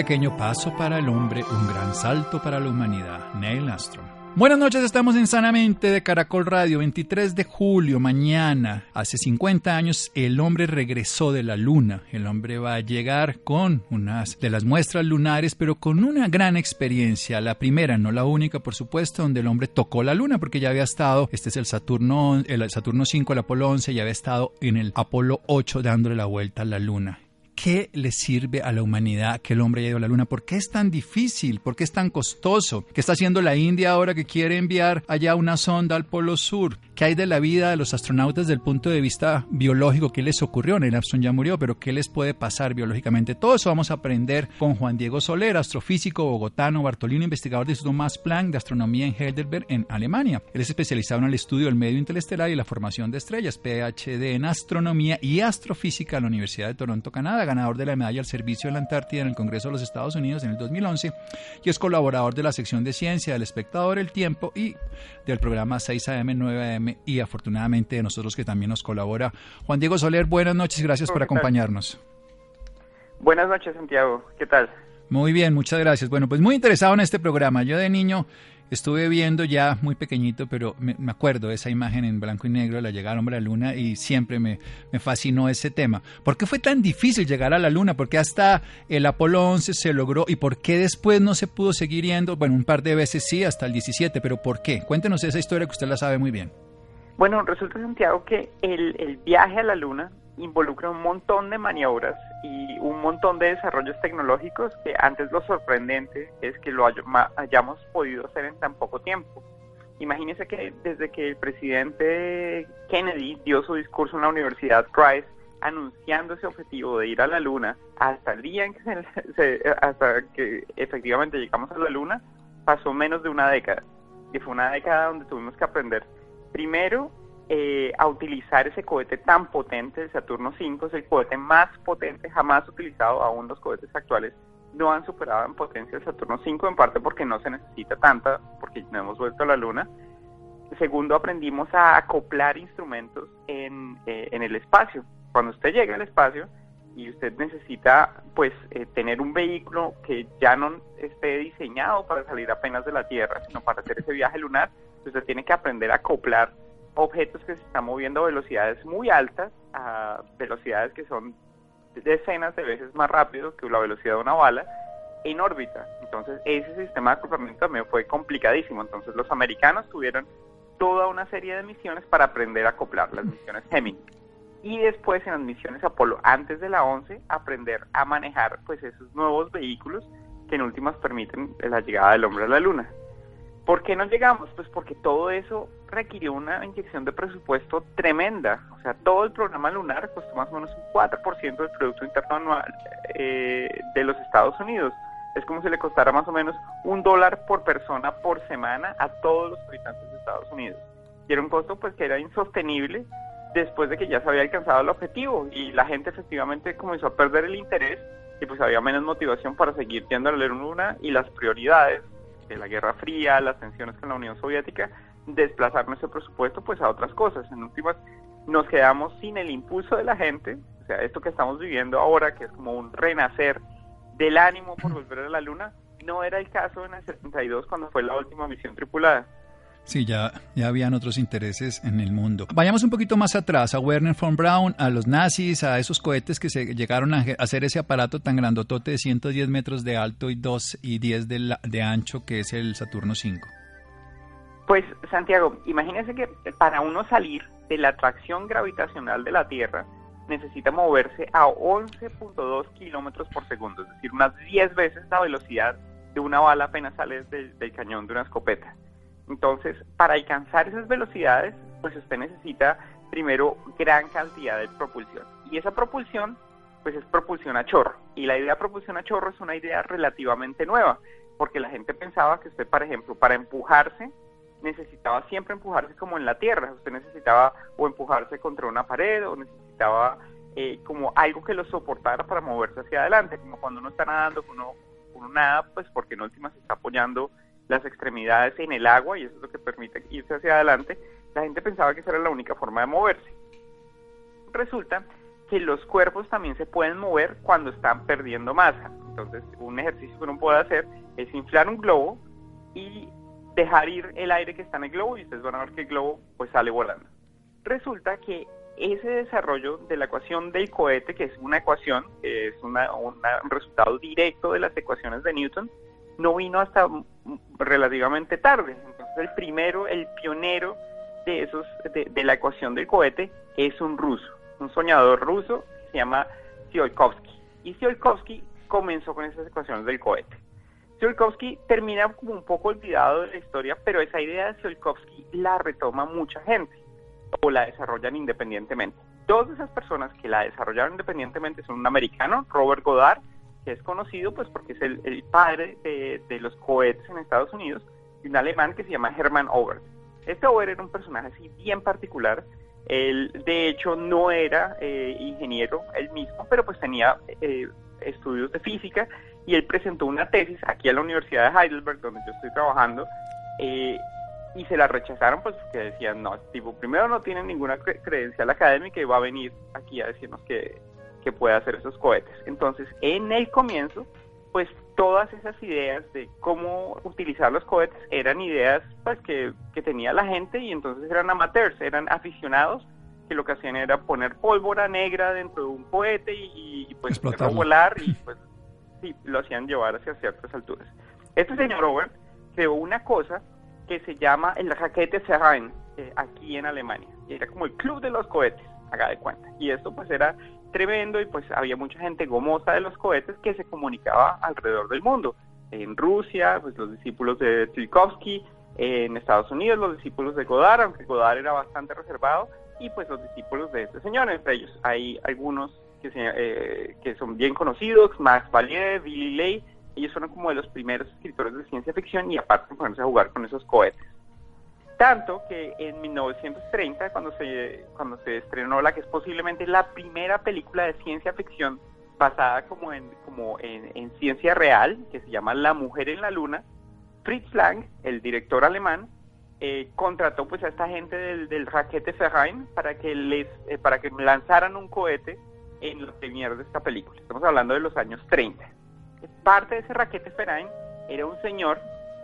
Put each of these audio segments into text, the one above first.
Pequeño paso para el hombre, un gran salto para la humanidad. Neil Armstrong. Buenas noches, estamos en Sanamente de Caracol Radio, 23 de julio, mañana. Hace 50 años el hombre regresó de la luna. El hombre va a llegar con unas de las muestras lunares, pero con una gran experiencia. La primera, no la única, por supuesto, donde el hombre tocó la luna, porque ya había estado, este es el Saturno, el Saturno 5, el Apolo 11, ya había estado en el Apolo 8 dándole la vuelta a la luna. ¿Qué le sirve a la humanidad que el hombre haya ido a la luna? ¿Por qué es tan difícil? ¿Por qué es tan costoso? ¿Qué está haciendo la India ahora que quiere enviar allá una sonda al Polo Sur? ¿Qué hay de la vida de los astronautas desde el punto de vista biológico? ¿Qué les ocurrió? Neil Armstrong ya murió, pero ¿qué les puede pasar biológicamente? Todo eso vamos a aprender con Juan Diego Soler, astrofísico bogotano, Bartolino, investigador del Instituto Max Planck de Astronomía en Heidelberg, en Alemania. Él es especializado en el estudio del medio interestelar y la formación de estrellas, PhD en astronomía y astrofísica en la Universidad de Toronto, Canadá, ganador de la medalla al servicio de la Antártida en el Congreso de los Estados Unidos en el 2011 y es colaborador de la sección de ciencia del espectador El Tiempo y del programa 6am, 9am y afortunadamente de nosotros que también nos colabora. Juan Diego Soler, buenas noches, gracias por acompañarnos. Buenas noches, Santiago, ¿qué tal? Muy bien, muchas gracias. Bueno, pues muy interesado en este programa. Yo de niño estuve viendo ya muy pequeñito, pero me, acuerdo de esa imagen en blanco y negro de la llegada al hombre a la luna y siempre me, me, fascinó ese tema. ¿Por qué fue tan difícil llegar a la luna? ¿Por qué hasta el Apolo 11 se logró y por qué después no se pudo seguir yendo? Bueno, un par de veces sí, hasta el 17, pero ¿por qué? Cuéntenos esa historia que usted la sabe muy bien. Bueno, resulta, Santiago, que el, el viaje a la luna involucra un montón de maniobras y un montón de desarrollos tecnológicos que antes lo sorprendente es que lo hayamos podido hacer en tan poco tiempo. Imagínense que desde que el presidente Kennedy dio su discurso en la Universidad Rice anunciando ese objetivo de ir a la luna hasta el día en que se, hasta que efectivamente llegamos a la luna pasó menos de una década y fue una década donde tuvimos que aprender primero eh, a utilizar ese cohete tan potente, el Saturno 5, es el cohete más potente jamás utilizado, aún los cohetes actuales no han superado en potencia el Saturno 5, en parte porque no se necesita tanta, porque no hemos vuelto a la Luna. Segundo, aprendimos a acoplar instrumentos en, eh, en el espacio. Cuando usted llega al espacio y usted necesita pues eh, tener un vehículo que ya no esté diseñado para salir apenas de la Tierra, sino para hacer ese viaje lunar, usted tiene que aprender a acoplar objetos que se están moviendo a velocidades muy altas, a velocidades que son decenas de veces más rápido que la velocidad de una bala, en órbita. Entonces, ese sistema de acoplamiento también fue complicadísimo. Entonces, los americanos tuvieron toda una serie de misiones para aprender a acoplar las misiones Gemini. Y después, en las misiones Apolo, antes de la 11, aprender a manejar pues esos nuevos vehículos que en últimas permiten la llegada del hombre a la luna. ¿Por qué no llegamos? Pues porque todo eso requirió una inyección de presupuesto tremenda. O sea, todo el programa lunar costó más o menos un 4% del Producto Interno Anual eh, de los Estados Unidos. Es como si le costara más o menos un dólar por persona por semana a todos los habitantes de Estados Unidos. Y era un costo pues que era insostenible después de que ya se había alcanzado el objetivo y la gente efectivamente comenzó a perder el interés y pues había menos motivación para seguir yendo a la luna y las prioridades de la Guerra Fría, las tensiones con la Unión Soviética, desplazar nuestro presupuesto pues a otras cosas. En últimas, nos quedamos sin el impulso de la gente, o sea, esto que estamos viviendo ahora, que es como un renacer del ánimo por volver a la Luna, no era el caso en el 72 cuando fue la última misión tripulada. Sí, ya, ya habían otros intereses en el mundo. Vayamos un poquito más atrás, a Werner von Braun, a los nazis, a esos cohetes que se llegaron a hacer ese aparato tan grandotote de 110 metros de alto y 2 y 10 de, de ancho que es el Saturno 5. Pues Santiago, imagínese que para uno salir de la atracción gravitacional de la Tierra necesita moverse a 11.2 kilómetros por segundo, es decir, unas 10 veces la velocidad de una bala apenas sale del cañón de una escopeta. Entonces, para alcanzar esas velocidades, pues usted necesita primero gran cantidad de propulsión. Y esa propulsión pues es propulsión a chorro. Y la idea de propulsión a chorro es una idea relativamente nueva, porque la gente pensaba que usted, por ejemplo, para empujarse, necesitaba siempre empujarse como en la tierra. Usted necesitaba o empujarse contra una pared o necesitaba eh, como algo que lo soportara para moverse hacia adelante, como cuando uno está nadando, uno, uno nada, pues porque en última se está apoyando las extremidades en el agua y eso es lo que permite irse hacia adelante. La gente pensaba que esa era la única forma de moverse. Resulta que los cuerpos también se pueden mover cuando están perdiendo masa. Entonces, un ejercicio que uno puede hacer es inflar un globo y dejar ir el aire que está en el globo y ustedes van a ver que el globo pues sale volando. Resulta que ese desarrollo de la ecuación del cohete, que es una ecuación, es un resultado directo de las ecuaciones de Newton, no vino hasta relativamente tarde. Entonces el primero, el pionero de esos de la ecuación del cohete es un ruso un soñador ruso, se llama Tsiolkovsky. Y Tsiolkovsky comenzó con esas ecuaciones del cohete. Tsiolkovsky termina como un poco olvidado de la historia, pero esa idea de Tsiolkovsky la retoma mucha gente o la desarrollan independientemente. Dos de esas personas que la desarrollaron independientemente son un americano, Robert Goddard, es conocido pues porque es el, padre de, de, los cohetes en Estados Unidos, y un alemán que se llama Hermann Ober. Este Ober era un personaje así bien particular, él, de hecho, no era eh, ingeniero él mismo, pero pues tenía eh, estudios de física y él presentó una tesis aquí a la Universidad de Heidelberg, donde yo estoy trabajando, eh, y se la rechazaron pues porque decían, no, tipo, primero no tiene ninguna credencial académica y va a venir aquí a decirnos que, que puede hacer esos cohetes. Entonces, en el comienzo, pues todas esas ideas de cómo utilizar los cohetes eran ideas pues que, tenía la gente y entonces eran amateurs, eran aficionados que lo que hacían era poner pólvora negra dentro de un cohete y, pues volar y pues sí, lo hacían llevar hacia ciertas alturas. Este señor Robert creó una cosa que se llama el Raquete Serrain eh, aquí en Alemania. Y era como el club de los cohetes, haga de cuenta. Y esto pues era tremendo y pues había mucha gente gomosa de los cohetes que se comunicaba alrededor del mundo. En Rusia, pues los discípulos de Tchaikovsky, en Estados Unidos los discípulos de Godard, aunque Godard era bastante reservado, y pues los discípulos de este señor, entre ellos hay algunos que, eh, que son bien conocidos, Max Valier, Billy Lay, ellos fueron como de los primeros escritores de ciencia ficción y aparte ponerse a jugar con esos cohetes. Tanto que en 1930, cuando se, cuando se estrenó la que es posiblemente la primera película de ciencia ficción basada como en, como en, ciencia real, que se llama La Mujer en la Luna, Fritz Lang, el director alemán, eh, contrató pues a esta gente del, del Raquete Ferrain para que les eh, para que lanzaran un cohete en los premiers de esta película. Estamos hablando de los años 30. Parte de ese Raquete Ferrain era un señor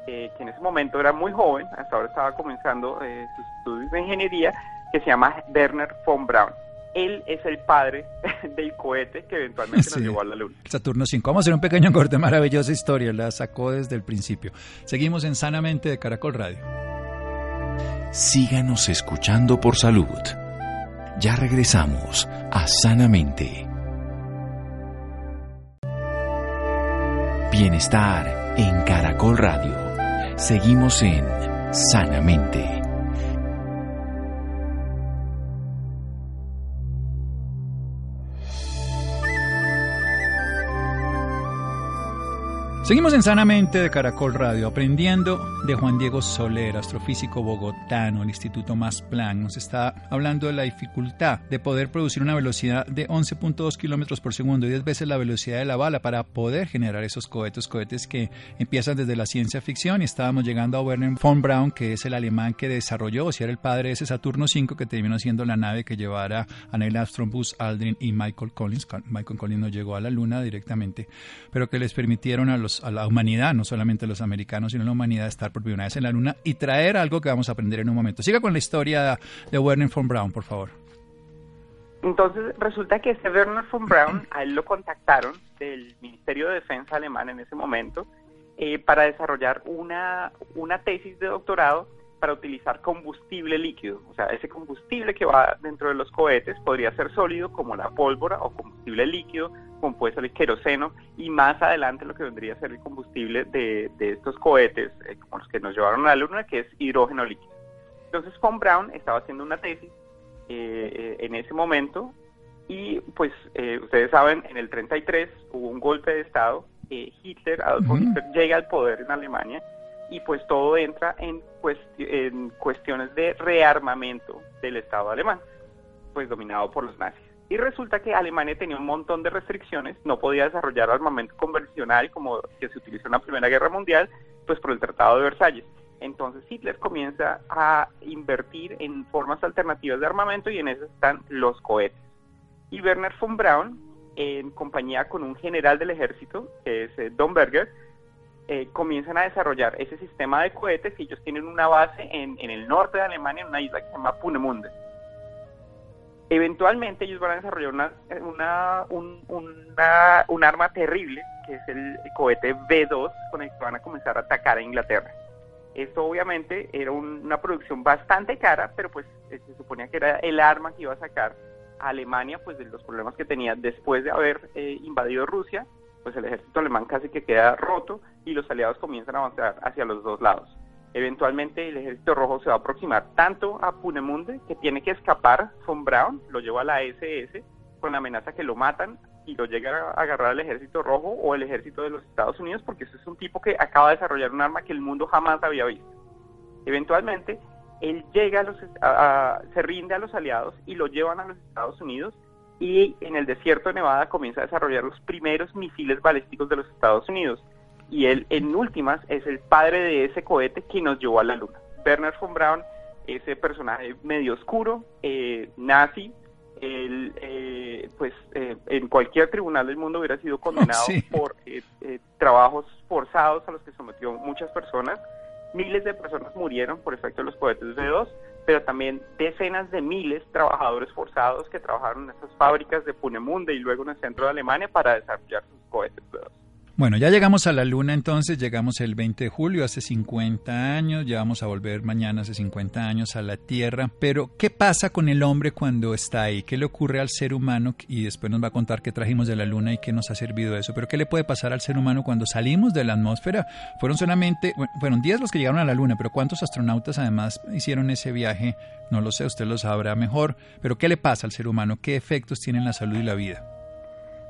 que en ese momento era muy joven, hasta ahora estaba comenzando eh, sus estudios de ingeniería, que se llama Werner von Braun. Él es el padre del cohete que eventualmente nos llevó a la Luna. Saturno 5. Vamos a hacer un pequeño corte, maravillosa historia, la sacó desde el principio. Seguimos en Sanamente de Caracol Radio. Síganos escuchando por salud. Ya regresamos a Sanamente. Bienestar en Caracol Radio. Seguimos en Sanamente. Seguimos en Sanamente de Caracol Radio, aprendiendo de Juan Diego Soler, astrofísico bogotano, el Instituto Más Plan. Nos está hablando de la dificultad de poder producir una velocidad de 11.2 kilómetros por segundo, 10 veces la velocidad de la bala, para poder generar esos cohetes, cohetes que empiezan desde la ciencia ficción. Y estábamos llegando a Werner von Braun, que es el alemán que desarrolló, o sea, era el padre de ese Saturno 5 que terminó siendo la nave que llevara a Neil Armstrong, Buzz Aldrin y Michael Collins. Michael Collins no llegó a la Luna directamente, pero que les permitieron a los a la humanidad, no solamente los americanos, sino la humanidad, estar por primera vez en la Luna y traer algo que vamos a aprender en un momento. Siga con la historia de Werner von Braun, por favor. Entonces resulta que ese Werner von Braun, a él lo contactaron del Ministerio de Defensa alemán en ese momento eh, para desarrollar una, una tesis de doctorado para utilizar combustible líquido. O sea, ese combustible que va dentro de los cohetes podría ser sólido como la pólvora o combustible líquido compuesto el queroseno y más adelante lo que vendría a ser el combustible de, estos cohetes, eh, como los que nos llevaron a la Luna, que es hidrógeno líquido. Entonces von Braun estaba haciendo una tesis eh, eh, en ese momento Y pues eh, ustedes saben, en el 33 hubo un golpe de Estado, eh, Hitler, Adolfo Hitler llega al poder en Alemania y pues todo entra en, en cuestiones de rearmamento del Estado alemán, pues dominado por los nazis. Y resulta que Alemania tenía un montón de restricciones, no podía desarrollar armamento convencional como que se utilizó en la Primera Guerra Mundial, pues por el Tratado de Versalles. Entonces Hitler comienza a invertir en formas alternativas de armamento y en eso están los cohetes. Y Werner von Braun, en compañía con un general del ejército, que es eh, Don Berger, eh, comienzan a desarrollar ese sistema de cohetes y ellos tienen una base en, en el norte de Alemania, en una isla que se llama Punemunde. Eventualmente ellos van a desarrollar una, una, un, una, un arma terrible, que es el cohete B-2, con el que van a comenzar a atacar a Inglaterra. Esto obviamente era una producción bastante cara, pero pues eh, se suponía que era el arma que iba a sacar a Alemania pues de los problemas que tenía después de haber eh, invadido Rusia, pues el ejército alemán casi que queda roto y los aliados comienzan a avanzar hacia los dos lados. Eventualmente el ejército rojo se va a aproximar tanto a Punemunde, que tiene que escapar von Braun, lo lleva a la SS con la amenaza que lo matan y lo llega a agarrar al ejército rojo o el ejército de los Estados Unidos, porque ese es un tipo que acaba de desarrollar un arma que el mundo jamás había visto. Eventualmente, él llega a los, se rinde a los aliados y lo llevan a los Estados Unidos y en el desierto de Nevada comienza a desarrollar los primeros misiles balísticos de los Estados Unidos y él en últimas es el padre de ese cohete que nos llevó a la luna. Werner von Braun, ese personaje medio oscuro, eh, nazi, él, eh, pues eh, en cualquier tribunal del mundo hubiera sido condenado por trabajos forzados a los que sometió muchas personas. Miles de personas murieron por efecto de los cohetes B2, pero también decenas de miles de trabajadores forzados que trabajaron en esas fábricas de Punemunde y luego en el centro de Alemania para desarrollar sus cohetes B2. Bueno, ya llegamos a la Luna entonces, llegamos el 20 de julio, hace 50 años, ya vamos a volver mañana hace 50 años a la Tierra, pero ¿qué pasa con el hombre cuando está ahí? ¿Qué le ocurre al ser humano? Y después nos va a contar qué trajimos de la Luna y qué nos ha servido eso, pero ¿qué le puede pasar al ser humano cuando salimos de la atmósfera? Fueron solamente, bueno, fueron 10 los que llegaron a la Luna, pero ¿cuántos astronautas además hicieron ese viaje? No lo sé, usted lo sabrá mejor, pero ¿qué le pasa al ser humano? ¿Qué efectos tiene en la salud y la vida?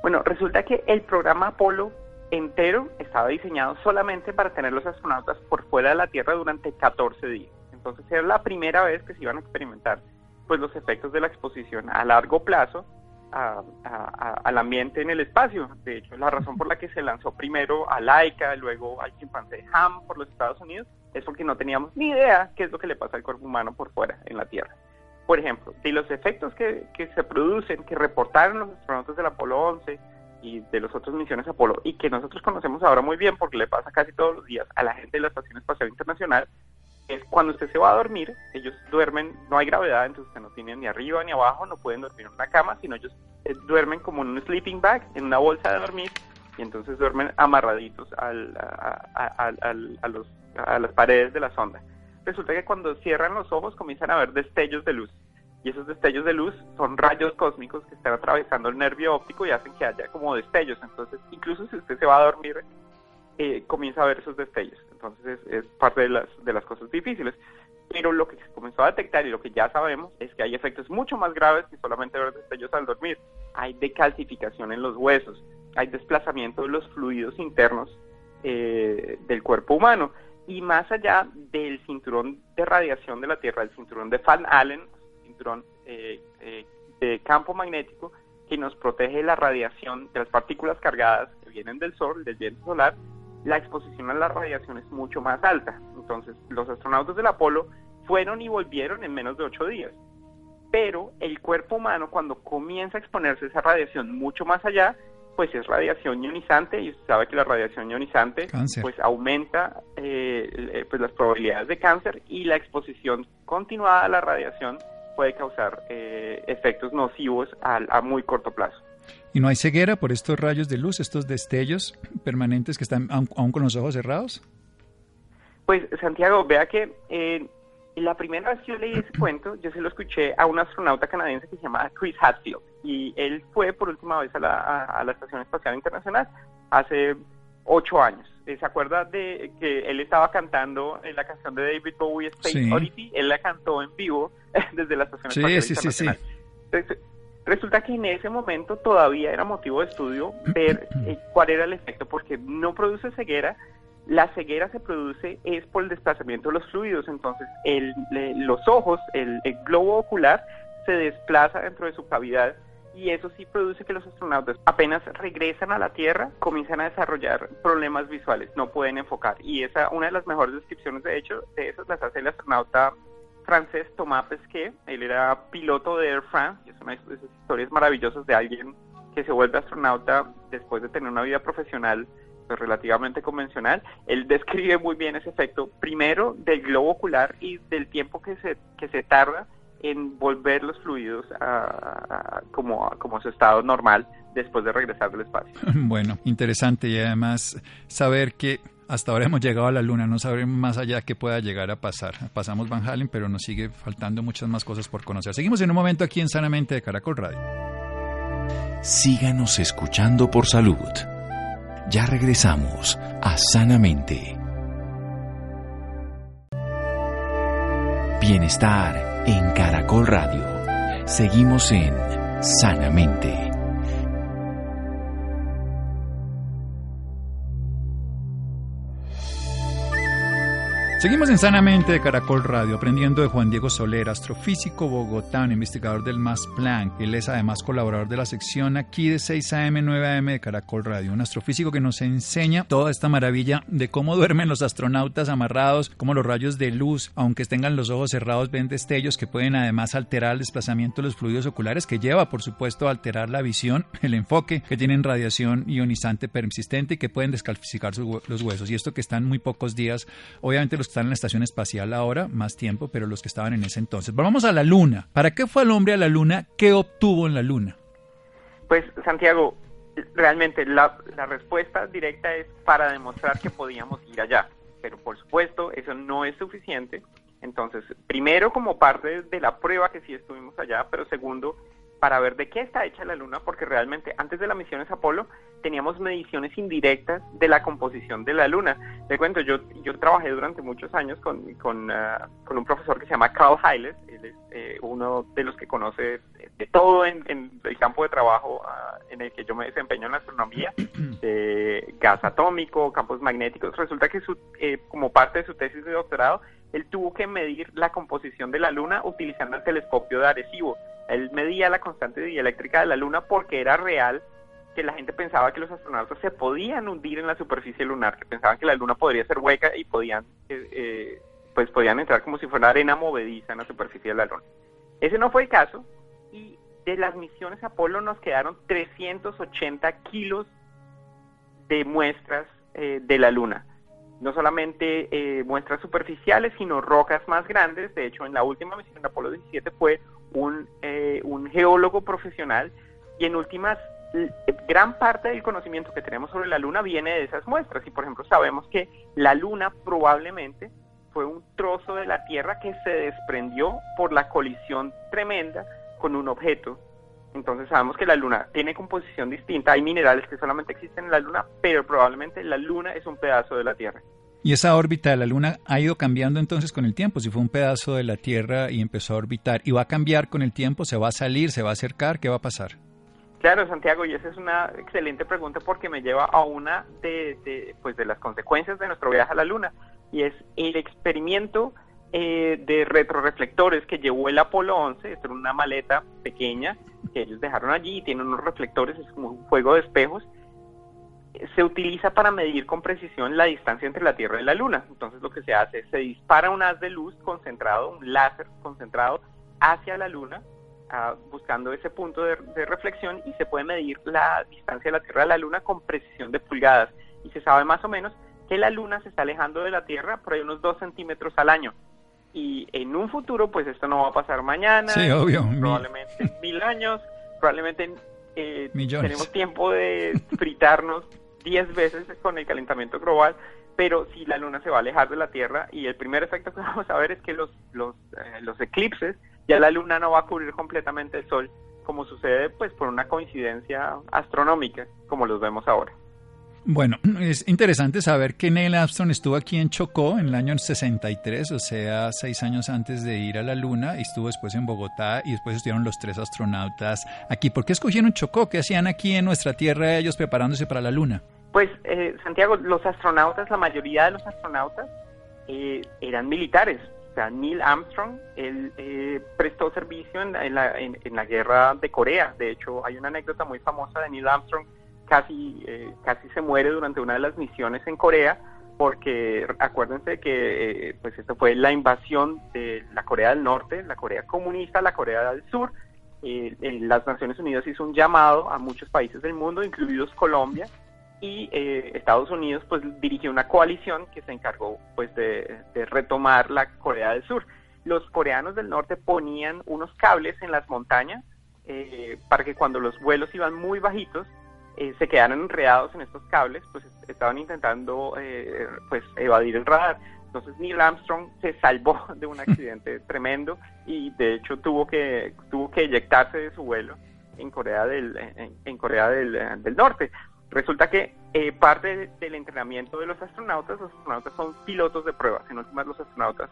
Bueno, resulta que el programa Apolo entero estaba diseñado solamente para tener los astronautas por fuera de la Tierra durante 14 días. Entonces era la primera vez que se iban a experimentar pues los efectos de la exposición a largo plazo al ambiente en el espacio. De hecho, la razón por la que se lanzó primero a Laika, luego al chimpancé Ham por los Estados Unidos, es porque no teníamos ni idea qué es lo que le pasa al cuerpo humano por fuera, en la Tierra. Por ejemplo, de los efectos que, que se producen, que reportaron los astronautas del Apolo 11, y de las otras misiones Apolo y que nosotros conocemos ahora muy bien porque le pasa casi todos los días a la gente de la Estación Espacial Internacional, es cuando usted se va a dormir, ellos duermen, no hay gravedad, entonces usted no tiene ni arriba ni abajo, no pueden dormir en una cama, sino ellos eh, duermen como en un sleeping bag, en una bolsa de dormir, y entonces duermen amarraditos al, los, a las paredes de la sonda. Resulta que cuando cierran los ojos comienzan a ver destellos de luz y esos destellos de luz son rayos cósmicos que están atravesando el nervio óptico y hacen que haya como destellos. Entonces, incluso si usted se va a dormir, eh, comienza a ver esos destellos. Entonces, es, parte de las, de las cosas difíciles. Pero lo que se comenzó a detectar y lo que ya sabemos es que hay efectos mucho más graves que solamente ver destellos al dormir. Hay decalcificación en los huesos, hay desplazamiento de los fluidos internos eh, del cuerpo humano. Y más allá del cinturón de radiación de la Tierra, el cinturón de Van Allen, cinturón eh, eh, de campo magnético que nos protege de la radiación de las partículas cargadas que vienen del Sol, del viento solar, la exposición a la radiación es mucho más alta. Entonces, los astronautas del Apolo fueron y volvieron en menos de ocho días. Pero el cuerpo humano, cuando comienza a exponerse a esa radiación mucho más allá, pues es radiación ionizante y usted sabe que la radiación ionizante pues aumenta eh, pues las probabilidades de cáncer y la exposición continuada a la radiación puede causar eh, efectos nocivos a, muy corto plazo. ¿Y no hay ceguera por estos rayos de luz, estos destellos permanentes que están aún, con los ojos cerrados? Pues Santiago, vea que eh, la primera vez que yo leí ese cuento, yo se lo escuché a un astronauta canadiense que se llama Chris Hadfield y él fue por última vez a la, a la Estación Espacial Internacional hace ocho años. ¿Se acuerda de que él estaba cantando en la canción de David Bowie, Space Oddity? Él la cantó en vivo desde la estación sí, sí, sí, sí. Resulta que en ese momento todavía era motivo de estudio ver eh, cuál era el efecto, porque no produce ceguera, la ceguera se produce es por el desplazamiento de los fluidos, entonces el, los ojos, el, globo ocular se desplaza dentro de su cavidad y eso sí produce que los astronautas apenas regresan a la Tierra comienzan a desarrollar problemas visuales, no pueden enfocar. Y esa una de las mejores descripciones de hecho de eso las hace el astronauta francés Thomas Pesquet, él era piloto de Air France, y es una de esas historias maravillosas de alguien que se vuelve astronauta después de tener una vida profesional pues, relativamente convencional, él describe muy bien ese efecto, primero del globo ocular y del tiempo que se, que se tarda en volver los fluidos a, como, como su estado normal después de regresar del espacio. Bueno, interesante y además saber que hasta ahora hemos llegado a la Luna, no sabemos más allá qué pueda llegar a pasar. Pasamos Van Halen, pero nos sigue faltando muchas más cosas por conocer. Seguimos en un momento aquí en Sanamente de Caracol Radio. Síganos escuchando por salud. Ya regresamos a Sanamente. Bienestar en Caracol Radio. Seguimos en Sanamente. Seguimos en Sanamente de Caracol Radio, aprendiendo de Juan Diego Soler, astrofísico bogotano, investigador del MAS Planck. Él es además colaborador de la sección aquí de 6 AM, 9 AM de Caracol Radio. Un astrofísico que nos enseña toda esta maravilla de cómo duermen los astronautas amarrados, cómo los rayos de luz, aunque tengan los ojos cerrados, ven destellos que pueden además alterar el desplazamiento de los fluidos oculares, que lleva, por supuesto, a alterar la visión, el enfoque, que tienen radiación ionizante persistente y que pueden descalcificar los huesos. Y esto que están muy pocos días, obviamente los están en la estación espacial ahora, más tiempo, pero los que estaban en ese entonces. Vamos a la Luna. ¿Para qué fue el hombre a la Luna? ¿Qué obtuvo en la Luna? Pues, Santiago, realmente la, la respuesta directa es para demostrar que podíamos ir allá. Pero, por supuesto, eso no es suficiente. Entonces, primero como parte de la prueba que sí estuvimos allá, pero segundo, para ver de qué está hecha la Luna, porque realmente antes de las misiones Apolo teníamos mediciones indirectas de la composición de la Luna. Te cuento, yo, yo trabajé durante muchos años con, con, ah, con un profesor que se llama Carl Heiles, él es eh, uno de los que conoce de todo en, el campo de trabajo ah, en el que yo me desempeño en la astronomía, de gas atómico, campos magnéticos. Resulta que su, eh, como parte de su tesis de doctorado, él tuvo que medir la composición de la Luna utilizando el telescopio de Arecibo. Él medía la constante dieléctrica de la Luna porque era real que la gente pensaba que los astronautas se podían hundir en la superficie lunar, que pensaban que la Luna podría ser hueca y podían, eh, eh, pues podían entrar como si fuera arena movediza en la superficie de la Luna. Ese no fue el caso y de las misiones Apolo nos quedaron 380 kilos de muestras eh, de la Luna no solamente eh, muestras superficiales, sino rocas más grandes. De hecho, en la última misión de Apolo 17 fue un, eh, un geólogo profesional y en últimas, gran parte del conocimiento que tenemos sobre la Luna viene de esas muestras. Y por ejemplo, sabemos que la Luna probablemente fue un trozo de la Tierra que se desprendió por la colisión tremenda con un objeto entonces sabemos que la Luna tiene composición distinta, hay minerales que solamente existen en la Luna, pero probablemente la Luna es un pedazo de la Tierra. ¿Y esa órbita de la Luna ha ido cambiando entonces con el tiempo? Si fue un pedazo de la Tierra y empezó a orbitar, ¿y va a cambiar con el tiempo? ¿Se va a salir? ¿Se va a acercar? ¿Qué va a pasar? Claro, Santiago, y esa es una excelente pregunta porque me lleva a una de, pues de las consecuencias de nuestro viaje a la Luna, y es el experimento eh, de retroreflectores que llevó el Apolo 11, es una maleta pequeña que ellos dejaron allí, tiene unos reflectores, es como un juego de espejos, se utiliza para medir con precisión la distancia entre la Tierra y la Luna. Entonces lo que se hace es se dispara un haz de luz concentrado, un láser concentrado hacia la Luna, ah, buscando ese punto de, de, reflexión y se puede medir la distancia de la Tierra a la Luna con precisión de pulgadas. Y se sabe más o menos que la Luna se está alejando de la Tierra por ahí unos 2 centímetros al año y en un futuro, pues esto no va a pasar mañana, probablemente mil años, probablemente eh, tenemos tiempo de fritarnos 10 veces con el calentamiento global, pero si la luna se va a alejar de la Tierra y el primer efecto que vamos a ver es que los, los, eh, los eclipses, ya la luna no va a cubrir completamente el sol, como sucede pues por una coincidencia astronómica, como los vemos ahora. Bueno, es interesante saber que Neil Armstrong estuvo aquí en Chocó en el año 63, o sea, seis años antes de ir a la Luna, y estuvo después en Bogotá y después estuvieron los tres astronautas aquí. ¿Por qué escogieron Chocó? ¿Qué hacían aquí en nuestra Tierra ellos preparándose para la Luna? Pues, eh, Santiago, los astronautas, la mayoría de los astronautas eh, eran militares. O sea, Neil Armstrong, él eh, prestó servicio en, la, en la guerra de Corea. De hecho, hay una anécdota muy famosa de Neil Armstrong casi, eh, casi se muere durante una de las misiones en Corea, porque acuérdense que eh, pues esto fue la invasión de la Corea del Norte, la Corea comunista, la Corea del Sur. Eh, las Naciones Unidas hizo un llamado a muchos países del mundo, incluidos Colombia, y Estados Unidos pues dirigió una coalición que se encargó pues de, de retomar la Corea del Sur. Los coreanos del norte ponían unos cables en las montañas para que cuando los vuelos iban muy bajitos eh, se quedaron enredados en estos cables, pues estaban intentando eh, pues evadir el radar. Entonces Neil Armstrong se salvó de un accidente tremendo y de hecho tuvo que tuvo que eyectarse de su vuelo en Corea del en, Corea del, del, Norte. Resulta que eh, parte del entrenamiento de los astronautas, los astronautas son pilotos de pruebas, en últimas los astronautas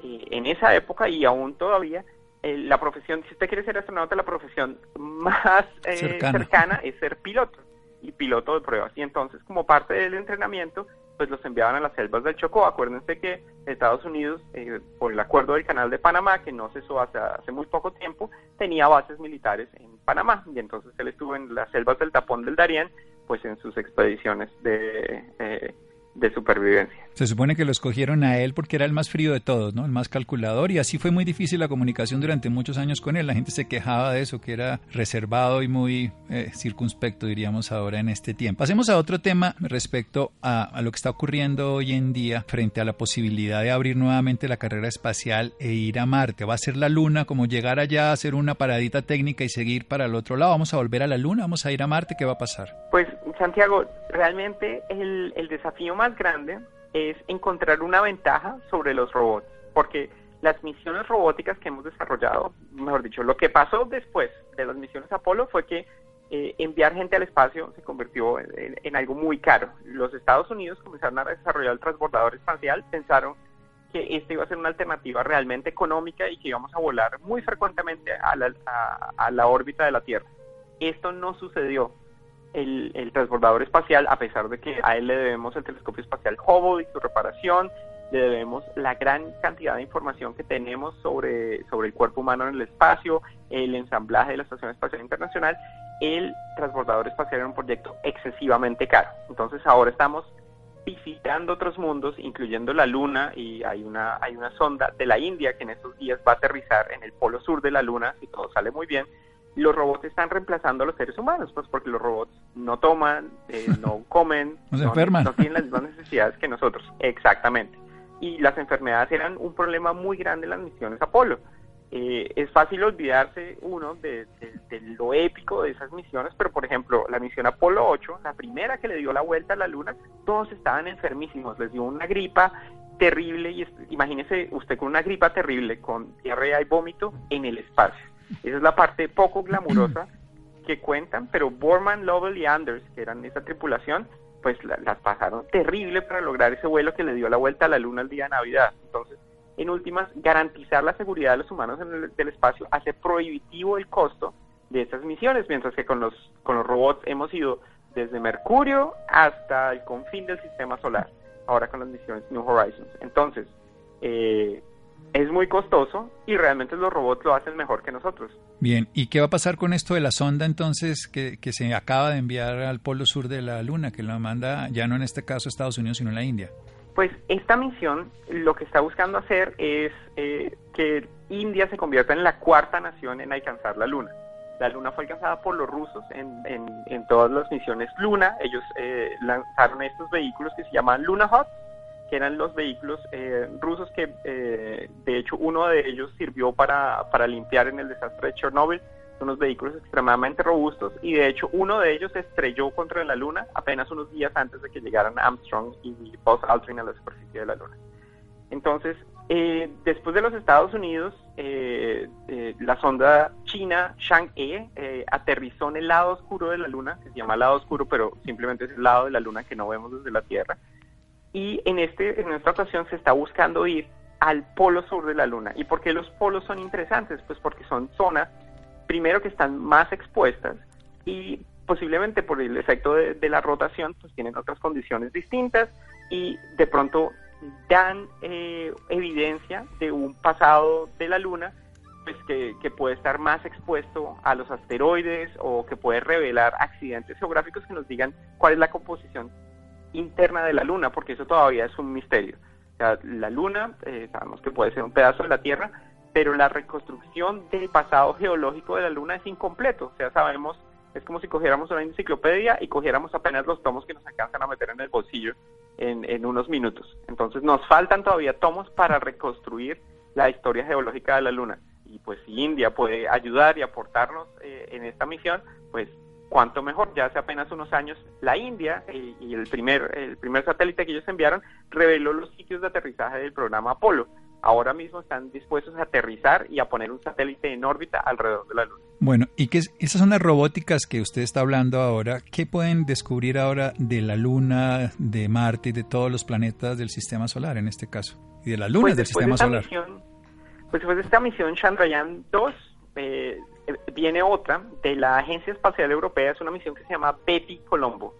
en esa época y aún todavía la profesión, si usted quiere ser astronauta, la profesión más eh, cercana. es ser piloto y piloto de pruebas. Y entonces, como parte del entrenamiento, pues los enviaban a las selvas del Chocó. Acuérdense que Estados Unidos, eh, por el acuerdo del Canal de Panamá, que no cesó hace, hace muy poco tiempo, tenía bases militares en Panamá. Y entonces él estuvo en las selvas del Tapón del Darién, pues en sus expediciones de... Eh, de supervivencia. Se supone que lo escogieron a él porque era el más frío de todos, ¿no? El más calculador y así fue muy difícil la comunicación durante muchos años con él. La gente se quejaba de eso, que era reservado y muy eh, circunspecto, diríamos ahora en este tiempo. Pasemos a otro tema respecto a, a, lo que está ocurriendo hoy en día frente a la posibilidad de abrir nuevamente la carrera espacial e ir a Marte. Va a ser la Luna, como llegar allá, hacer una paradita técnica y seguir para el otro lado. Vamos a volver a la Luna, vamos a ir a Marte, ¿qué va a pasar? Pues, Santiago, realmente el, el desafío más grande es encontrar una ventaja sobre los robots, porque las misiones robóticas que hemos desarrollado, mejor dicho, lo que pasó después de las misiones Apolo fue que eh, enviar gente al espacio se convirtió en, algo muy caro. Los Estados Unidos comenzaron a desarrollar el transbordador espacial, pensaron que este iba a ser una alternativa realmente económica y que íbamos a volar muy frecuentemente a la órbita de la Tierra. Esto no sucedió el, transbordador espacial, a pesar de que a él le debemos el telescopio espacial Hubble y su reparación, le debemos la gran cantidad de información que tenemos sobre, sobre el cuerpo humano en el espacio, el ensamblaje de la Estación Espacial Internacional, el transbordador espacial era un proyecto excesivamente caro. Entonces ahora estamos visitando otros mundos, incluyendo la Luna, y hay una, hay una sonda de la India que en estos días va a aterrizar en el polo sur de la Luna, si todo sale muy bien, los robots están reemplazando a los seres humanos, pues porque los robots no toman, eh, no comen, no, tienen las mismas necesidades que nosotros, exactamente. Y las enfermedades eran un problema muy grande en las misiones Apolo. Eh, es fácil olvidarse uno de, lo épico de esas misiones, pero por ejemplo, la misión Apolo 8, la primera que le dio la vuelta a la Luna, todos estaban enfermísimos, les dio una gripa terrible y imagínese usted con una gripa terrible, con diarrea y vómito en el espacio esa es la parte poco glamurosa que cuentan, pero Borman, Lovell y Anders, que eran esa tripulación, pues las pasaron terrible para lograr ese vuelo que le dio la vuelta a la luna el día de Navidad. Entonces, en últimas, garantizar la seguridad de los humanos en el del espacio hace prohibitivo el costo de estas misiones, mientras que con los, con los robots hemos ido desde Mercurio hasta el confín del sistema solar, ahora con las misiones New Horizons. Entonces, eh, es muy costoso y realmente los robots lo hacen mejor que nosotros. Bien, ¿y qué va a pasar con esto de la sonda entonces que, que se acaba de enviar al polo sur de la Luna, que lo manda ya no en este caso Estados Unidos, sino la India? Pues esta misión lo que está buscando hacer es eh, que India se convierta en la cuarta nación en alcanzar la Luna. La Luna fue alcanzada por los rusos en, en, todas las misiones Luna. Ellos eh, lanzaron estos vehículos que se llaman Luna Hot que eran los vehículos eh, rusos que, eh, de hecho, uno de ellos sirvió para, para limpiar en el desastre de Chernóbil. Son unos vehículos extremadamente robustos y, de hecho, uno de ellos estrelló contra la Luna apenas unos días antes de que llegaran Armstrong y Buzz Aldrin a la superficie de la Luna. Entonces, Eh, después de los Estados Unidos, eh, la sonda china Chang'e aterrizó en el lado oscuro de la Luna, que se llama lado oscuro, pero simplemente es el lado de la Luna que no vemos desde la Tierra. Y en, este, en esta ocasión se está buscando ir al polo sur de la Luna. ¿Y por qué los polos son interesantes? Pues porque son zonas, primero que están más expuestas y posiblemente por el efecto de, la rotación, pues tienen otras condiciones distintas y de pronto dan eh, evidencia de un pasado de la Luna pues que, puede estar más expuesto a los asteroides o que puede revelar accidentes geográficos que nos digan cuál es la composición interna de la Luna, porque eso todavía es un misterio. La Luna, eh, sabemos que puede ser un pedazo de la Tierra, pero la reconstrucción del pasado geológico de la Luna es incompleto. O sea, sabemos, es como si cogiéramos una enciclopedia y cogiéramos apenas los tomos que nos alcanzan a meter en el bolsillo en, unos minutos. Entonces nos faltan todavía tomos para reconstruir la historia geológica de la Luna. Y pues si India puede ayudar y aportarnos eh, en esta misión, pues cuanto mejor. Ya hace apenas unos años la India eh, y el primer, el primer satélite que ellos enviaron reveló los sitios de aterrizaje del programa Apolo ahora mismo están dispuestos a aterrizar y a poner un satélite en órbita alrededor de la Luna. Bueno, y que esas son las robóticas que usted está hablando ahora, ¿qué pueden descubrir ahora de la Luna, de Marte y de todos los planetas del sistema solar en este caso? Y de la Luna pues del sistema solar. pues después de esta misión Chandrayaan 2, eh, viene otra de la Agencia Espacial Europea, es una misión que se llama Betty Colombo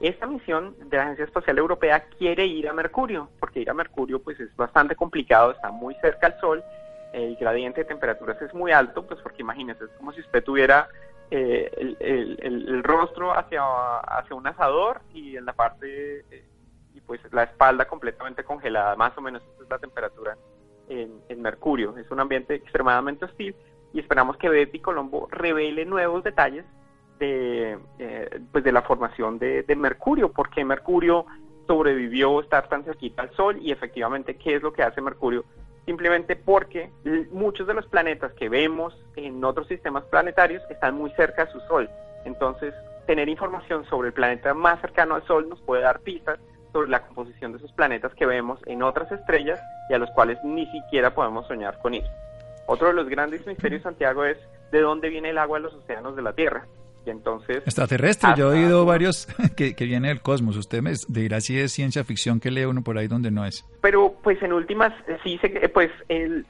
esta misión de la Agencia Espacial Europea quiere ir a Mercurio, porque ir a Mercurio pues es bastante complicado, está muy cerca al Sol, el gradiente de temperaturas es muy alto, pues porque imagínese, es como si usted tuviera eh, el, rostro hacia, hacia un asador y en la parte, eh, y pues la espalda completamente congelada, más o menos esa es la temperatura en, en Mercurio. Es un ambiente extremadamente hostil y esperamos que Betty Colombo revele nuevos detalles de, eh, pues de la formación de, Mercurio, porque Mercurio sobrevivió estar tan cerquita al Sol y efectivamente qué es lo que hace Mercurio, simplemente porque muchos de los planetas que vemos en otros sistemas planetarios están muy cerca de su Sol. Entonces, tener información sobre el planeta más cercano al Sol nos puede dar pistas sobre la composición de esos planetas que vemos en otras estrellas y a los cuales ni siquiera podemos soñar con ir. Otro de los grandes misterios, Santiago, es de dónde viene el agua de los océanos de la Tierra. Y entonces... Extraterrestre, yo he oído varios que, que viene del cosmos. Usted me dirá si es ciencia ficción que lee uno por ahí donde no es. Pero pues en últimas, eh, sí, se, pues el,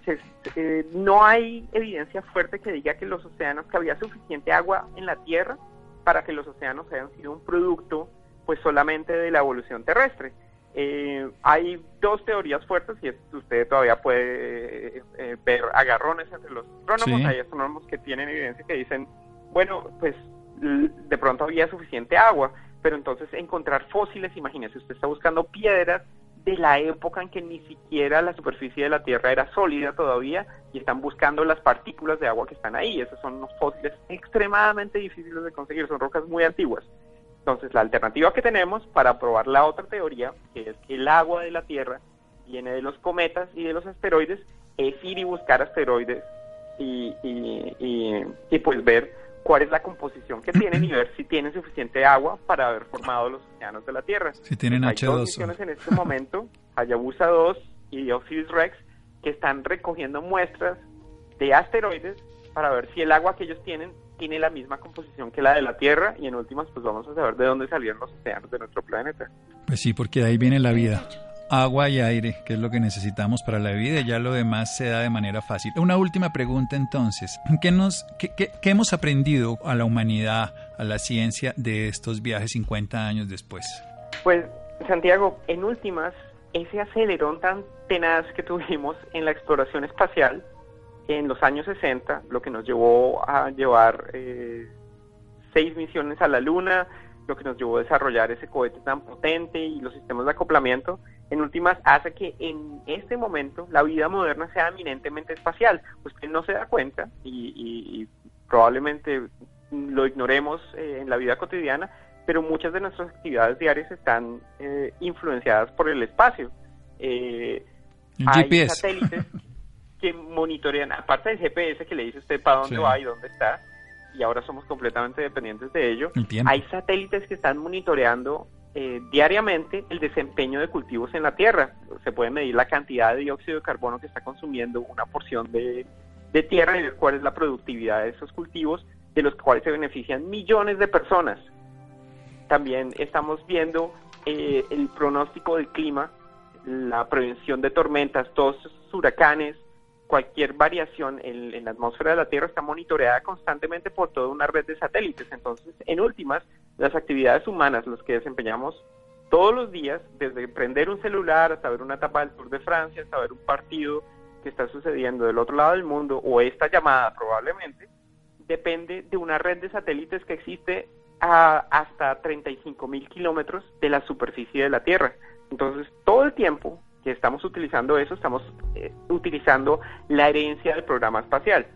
eh, no hay evidencia fuerte que diga que los océanos, que había suficiente agua en la Tierra para que los océanos hayan sido un producto pues solamente de la evolución terrestre. Eh, hay dos teorías fuertes y usted todavía puede ver agarrones entre los astrónomos. Hay astrónomos que tienen evidencia que dicen, bueno, pues de pronto había suficiente agua, pero entonces encontrar fósiles, imagínese, usted está buscando piedras de la época en que ni siquiera la superficie de la Tierra era sólida todavía y están buscando las partículas de agua que están ahí. Esos son unos fósiles extremadamente difíciles de conseguir, son rocas muy antiguas. Entonces, la alternativa que tenemos para probar la otra teoría, que es que el agua de la Tierra viene de los cometas y de los asteroides, es ir y buscar asteroides y, y, y, y pues ver cuál es la composición que tienen y ver si tienen suficiente agua para haber formado los océanos de la Tierra. Si tienen H2. Hay dos misiones en este momento, Hayabusa 2 y Osiris Rex, que están recogiendo muestras de asteroides para ver si el agua que ellos tienen tiene la misma composición que la de la Tierra y en últimas pues vamos a saber de dónde salieron los océanos de nuestro planeta. Pues sí, porque de ahí viene la vida agua y aire, que es lo que necesitamos para la vida, y ya lo demás se da de manera fácil. Una última pregunta entonces, ¿qué, nos, qué, hemos aprendido a la humanidad, a la ciencia de estos viajes 50 años después? Pues, Santiago, en últimas, ese acelerón tan tenaz que tuvimos en la exploración espacial en los años 60, lo que nos llevó a llevar eh, seis misiones a la Luna, lo que nos llevó a desarrollar ese cohete tan potente y los sistemas de acoplamiento, en últimas hace que en este momento la vida moderna sea eminentemente espacial. Usted no se da cuenta y, probablemente lo ignoremos eh, en la vida cotidiana, pero muchas de nuestras actividades diarias están eh, influenciadas por el espacio. Eh, hay satélites que monitorean, aparte del GPS que le dice usted para dónde va y dónde está, y ahora somos completamente dependientes de ello, hay satélites que están monitoreando eh, diariamente el desempeño de cultivos en la tierra. Se puede medir la cantidad de dióxido de carbono que está consumiendo una porción de, tierra y ver cuál es la productividad de esos cultivos, de los cuales se benefician millones de personas. También estamos viendo eh, el pronóstico del clima, la prevención de tormentas, todos esos huracanes, cualquier variación en, la atmósfera de la Tierra está monitoreada constantemente por toda una red de satélites. Entonces, en últimas, las actividades humanas, las que desempeñamos todos los días, desde prender un celular hasta ver una etapa del Tour de Francia, hasta ver un partido que está sucediendo del otro lado del mundo, o esta llamada probablemente, depende de una red de satélites que existe a hasta 35 mil kilómetros de la superficie de la Tierra. Entonces, todo el tiempo que estamos utilizando eso, estamos eh, utilizando la herencia del programa espacial.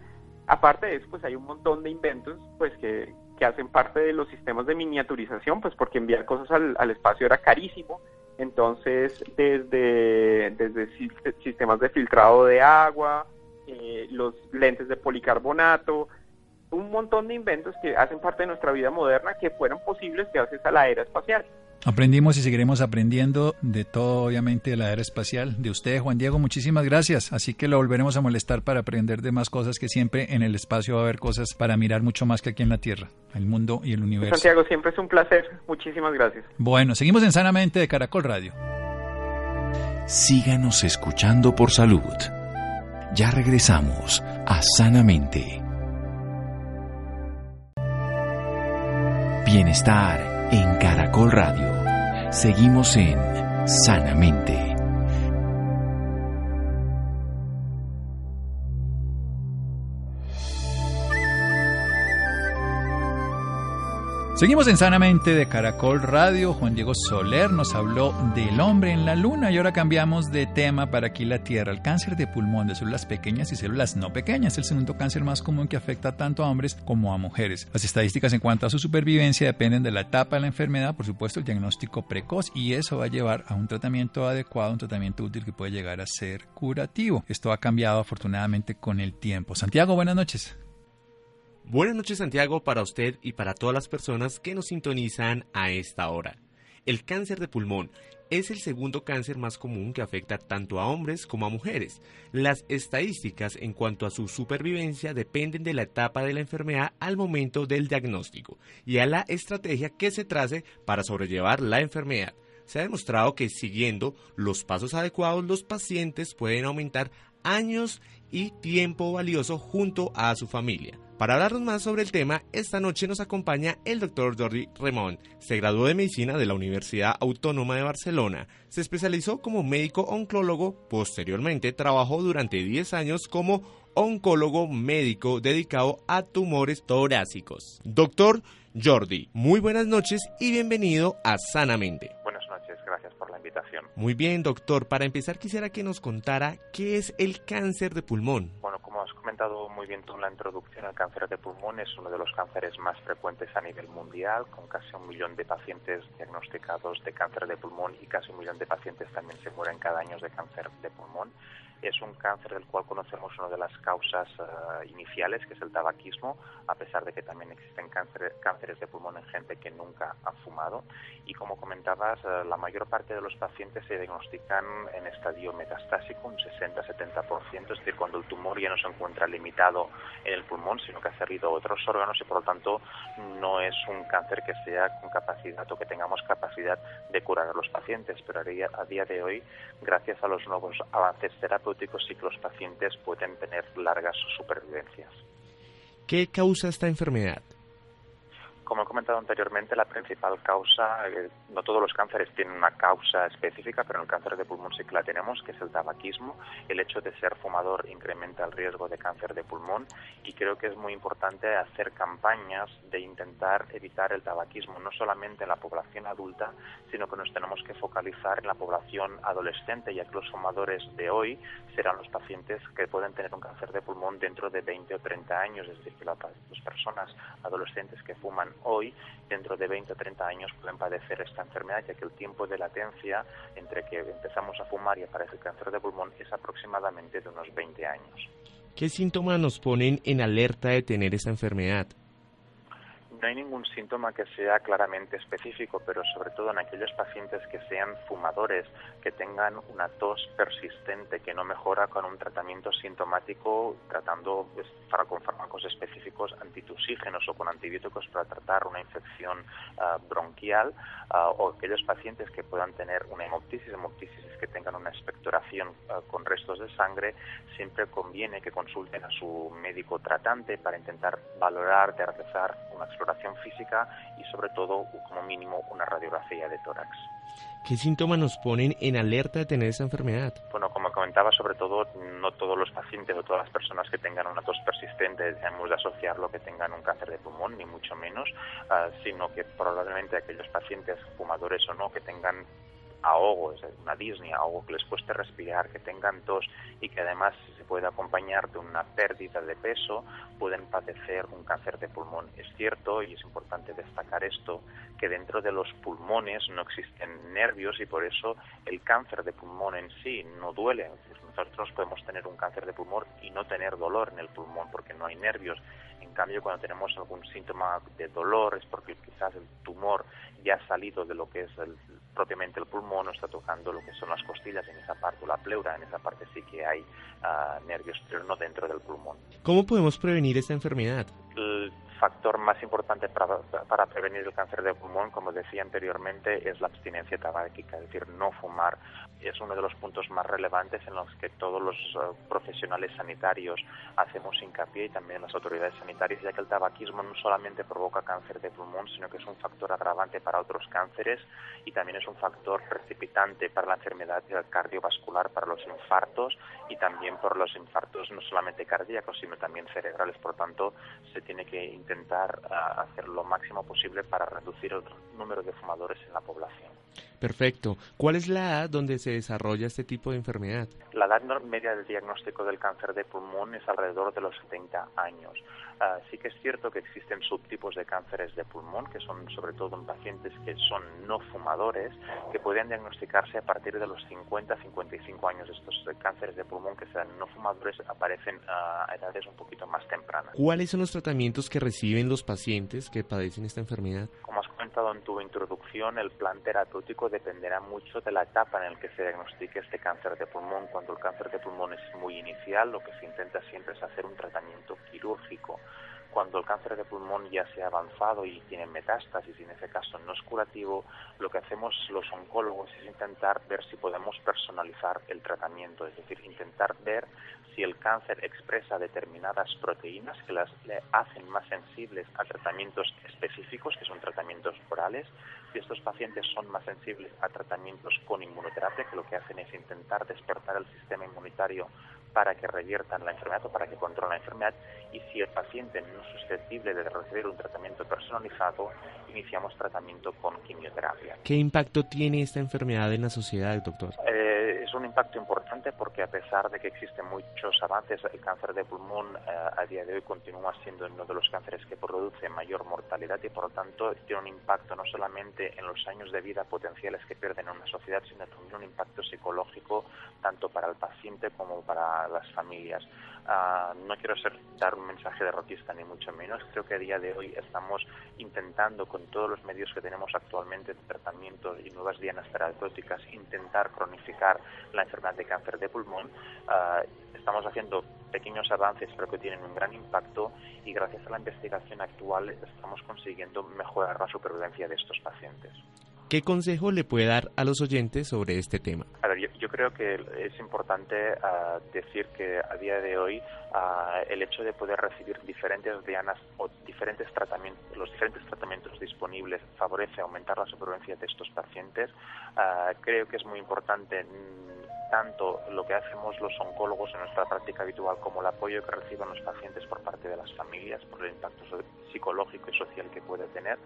Aparte de eso, pues hay un montón de inventos pues que, que hacen parte de los sistemas de miniaturización, pues porque enviar cosas al, espacio era carísimo. Entonces, desde, desde sistemas de filtrado de agua, eh, los lentes de policarbonato, un montón de inventos que hacen parte de nuestra vida moderna que fueron posibles gracias a la era espacial. Aprendimos y seguiremos aprendiendo de todo, obviamente, de la era espacial. De usted, Juan Diego, muchísimas gracias. Así que lo volveremos a molestar para aprender de más cosas que siempre en el espacio va a haber cosas para mirar mucho más que aquí en la Tierra, el mundo y el universo. Santiago, siempre es un placer. Muchísimas gracias. Bueno, seguimos en Sanamente de Caracol Radio. Síganos escuchando por salud. Ya regresamos a Sanamente. Bienestar en Caracol Radio. Seguimos en Sanamente. Seguimos en Sanamente de Caracol Radio. Juan Diego Soler nos habló del hombre en la luna y ahora cambiamos de tema para aquí la Tierra. El cáncer de pulmón de células pequeñas y células no pequeñas es el segundo cáncer más común que afecta tanto a hombres como a mujeres. Las estadísticas en cuanto a su supervivencia dependen de la etapa de la enfermedad, por supuesto el diagnóstico precoz y eso va a llevar a un tratamiento adecuado, un tratamiento útil que puede llegar a ser curativo. Esto ha cambiado afortunadamente con el tiempo. Santiago, buenas noches. Buenas noches Santiago para usted y para todas las personas que nos sintonizan a esta hora. El cáncer de pulmón es el segundo cáncer más común que afecta tanto a hombres como a mujeres. Las estadísticas en cuanto a su supervivencia dependen de la etapa de la enfermedad al momento del diagnóstico y a la estrategia que se trace para sobrellevar la enfermedad. Se ha demostrado que siguiendo los pasos adecuados los pacientes pueden aumentar años y tiempo valioso junto a su familia. Para hablarnos más sobre el tema, esta noche nos acompaña el doctor Jordi Remón. Se graduó de medicina de la Universidad Autónoma de Barcelona. Se especializó como médico oncólogo. Posteriormente trabajó durante 10 años como oncólogo médico dedicado a tumores torácicos. Doctor Jordi, muy buenas noches y bienvenido a Sanamente. Invitación. Muy bien, doctor. Para empezar quisiera que nos contara qué es el cáncer de pulmón. Bueno, has comentado muy bien tú en la introducción, el cáncer de pulmón es uno de los cánceres más frecuentes a nivel mundial, con casi un millón de pacientes diagnosticados de cáncer de pulmón y casi un millón de pacientes también se mueren cada año de cáncer de pulmón es un cáncer del cual conocemos una de las causas eh, iniciales, que es el tabaquismo, a pesar de que también existen cánceres de pulmón en gente que nunca ha fumado. Y como comentabas, eh, la mayor parte de los pacientes se diagnostican en estadio metastásico, un 60-70%, es decir, cuando el tumor ya no se encuentra limitado en el pulmón, sino que ha servido a otros órganos y por lo tanto no es un cáncer que sea con capacidad o que tengamos capacidad de curar a los pacientes. Pero a día de hoy, gracias a los nuevos avances terapéuticos, y que los pacientes pueden tener largas supervivencias. ¿Qué causa esta enfermedad? Como he comentado anteriormente, la principal causa, eh, no todos los cánceres tienen una causa específica, pero en el cáncer de pulmón sí que la tenemos, que es el tabaquismo. El hecho de ser fumador incrementa el riesgo de cáncer de pulmón y creo que es muy importante hacer campañas de intentar evitar el tabaquismo, no solamente en la población adulta, sino que nos tenemos que focalizar en la población adolescente, ya que los fumadores de hoy serán los pacientes que pueden tener un cáncer de pulmón dentro de 20 o 30 años, es decir, que las personas adolescentes que fuman hoy, dentro de 20 o 30 años pueden padecer esta enfermedad, ya que el tiempo de latencia entre que empezamos a fumar y aparece el cáncer de pulmón es aproximadamente de unos 20 años. ¿Qué síntomas nos ponen en alerta de tener esta enfermedad? No hay ningún síntoma que sea claramente específico, pero sobre todo en aquellos pacientes que sean fumadores, que tengan una tos persistente que no mejora con un tratamiento sintomático, tratando pues, con fármacos específicos antitusígenos o con antibióticos para tratar una infección ah, bronquial, ah, o aquellos pacientes que puedan tener una hemoptisis, hemoptisis que tengan una expectoración ah, con restos de sangre, siempre conviene que consulten a su médico tratante para intentar valorar, de realizar una exploración física y sobre todo como mínimo una radiografía de tórax. ¿Qué síntomas nos ponen en alerta de tener esa enfermedad? Bueno, como comentaba, sobre todo no todos los pacientes o todas las personas que tengan una tos persistente debemos de asociarlo que tengan un cáncer de pulmón, ni mucho menos, ah, sino que probablemente aquellos pacientes fumadores o no que tengan ahogo, es una disney, ahogo que les cueste respirar, que tengan tos y que además puede acompañar de una pérdida de peso, pueden padecer un cáncer de pulmón. Es cierto, y es importante destacar esto, que dentro de los pulmones no existen nervios y por eso el cáncer de pulmón en sí no duele. Nosotros podemos tener un cáncer de pulmón y no tener dolor en el pulmón porque no hay nervios. En cambio, cuando tenemos algún síntoma de dolor es porque quizás el tumor ya ha salido de lo que es el, propiamente el pulmón, no está tocando lo que son las costillas en esa parte, o la pleura, en esa parte sí que hay uh, nervios, pero no dentro del pulmón. ¿Cómo podemos prevenir esta enfermedad? El factor más importante para, para prevenir el cáncer de pulmón, como decía anteriormente, es la abstinencia tabáquica, es decir, no fumar. Es uno de los puntos más relevantes en los que todos los uh, profesionales sanitarios hacemos hincapié y también las autoridades sanitarias, ya que el tabaquismo no solamente provoca cáncer de pulmón, sino que es un factor agravante para otros cánceres y también es un factor precipitante para la enfermedad cardiovascular, para los infartos y también por los infartos no solamente cardíacos, sino también cerebrales. Por tanto, se tiene que intentar uh, hacer lo máximo posible para reducir el número de fumadores en la población. Perfecto. ¿Cuál es la edad donde se desarrolla este tipo de enfermedad? La edad media del diagnóstico del cáncer de pulmón es alrededor de los 70 años. Uh, sí que es cierto que existen subtipos de cánceres de pulmón, que son sobre todo en pacientes que son no fumadores, que pueden diagnosticarse a partir de los 50-55 años. Estos cánceres de pulmón que sean no fumadores aparecen a edades un poquito más tempranas. ¿Cuáles son los tratamientos que reciben los pacientes que padecen esta enfermedad? Como has comentado en tu introducción, el plan terapéutico dependerá mucho de la etapa en la que se diagnostique este cáncer de pulmón. Cuando el cáncer de pulmón es muy inicial, lo que se intenta siempre es hacer un tratamiento quirúrgico cuando el cáncer de pulmón ya se ha avanzado y tiene metástasis y en ese caso no es curativo, lo que hacemos los oncólogos es intentar ver si podemos personalizar el tratamiento, es decir, intentar ver si el cáncer expresa determinadas proteínas que las le hacen más sensibles a tratamientos específicos, que son tratamientos orales, si estos pacientes son más sensibles a tratamientos con inmunoterapia, que lo que hacen es intentar despertar el sistema inmunitario para que reviertan la enfermedad o para que controlen la enfermedad, y si el paciente no es susceptible de recibir un tratamiento personalizado, iniciamos tratamiento con quimioterapia. ¿Qué impacto tiene esta enfermedad en la sociedad, doctor? Eh, es un impacto importante porque a pesar de que existen muchos avances, el cáncer de pulmón eh, a día de hoy continúa siendo uno de los cánceres que produce mayor mortalidad y por lo tanto tiene un impacto no solamente en los años de vida potenciales que pierden en una sociedad, sino también un impacto psicológico tanto para el paciente como para las familias. Uh, no quiero ser, dar un mensaje derrotista ni mucho menos, creo que a día de hoy estamos intentando con todos los medios que tenemos actualmente de tratamiento y nuevas dianas terapéuticas intentar cronificar la enfermedad de cáncer de pulmón. Uh, estamos haciendo pequeños avances pero que tienen un gran impacto y gracias a la investigación actual estamos consiguiendo mejorar la supervivencia de estos pacientes. ¿Qué consejo le puede dar a los oyentes sobre este tema? A ver, yo, yo creo que es importante uh, decir que a día de hoy uh, el hecho de poder recibir diferentes dianas o diferentes tratamientos, los diferentes tratamientos disponibles favorece aumentar la supervivencia de estos pacientes. Uh, creo que es muy importante tanto lo que hacemos los oncólogos en nuestra práctica habitual como el apoyo que reciben los pacientes por parte de las familias por el impacto psicológico y social que puede tener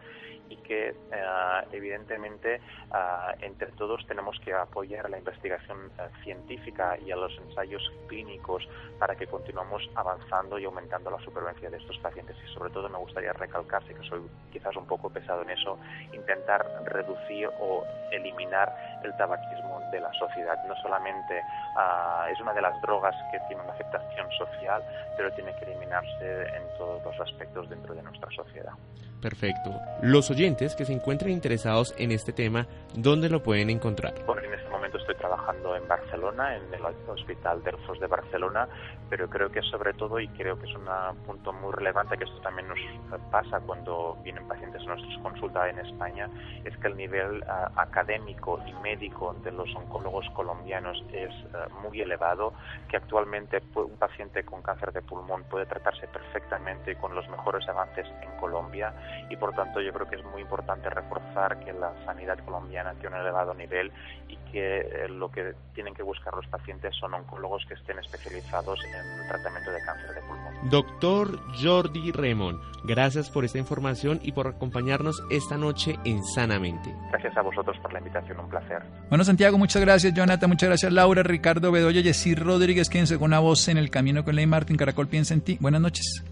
y que uh, evidentemente uh, entre todos tenemos que apoyar la investigación uh, científica y a los ensayos clínicos para que continuemos avanzando y aumentando la supervivencia de estos pacientes. Y sobre todo me gustaría recalcarse que soy quizás un poco pesado en eso intentar reducir o eliminar el tabaquismo de la sociedad no solamente efectivamente ah, es una de las drogas que tiene una afectación social, pero tiene que eliminarse en todos los aspectos dentro de nuestra sociedad. Perfecto. Los oyentes que se encuentren interesados en este tema, ¿dónde lo pueden encontrar? Bueno, en este momento estoy trabajando en Barcelona, en el Hospital Delfos de Barcelona, pero creo que sobre todo, y creo que es un punto muy relevante, que esto también nos pasa cuando vienen pacientes a nuestras consultas en España, es que el nivel ah, académico y médico de los oncólogos colombianos es ah, muy elevado, que actualmente un paciente con cáncer de pulmón puede tratarse perfectamente con los mejores avances en Colombia y por tanto yo creo que es muy importante reforzar que la sanidad colombiana tiene un elevado nivel y que eh, lo que tienen que buscar los pacientes son oncólogos que estén especializados en el tratamiento de cáncer de pulmón. Doctor Jordi Remon, gracias por esta información y por acompañarnos esta noche en Sanamente. Gracias a vosotros por la invitación, un placer. Bueno, Santiago, muchas gracias, Jonathan, muchas gracias, Laura, Ricardo Bedoya, Yesir Rodríguez, quien según una voz en el camino con Ley Martín Caracol piensa en ti. Buenas noches.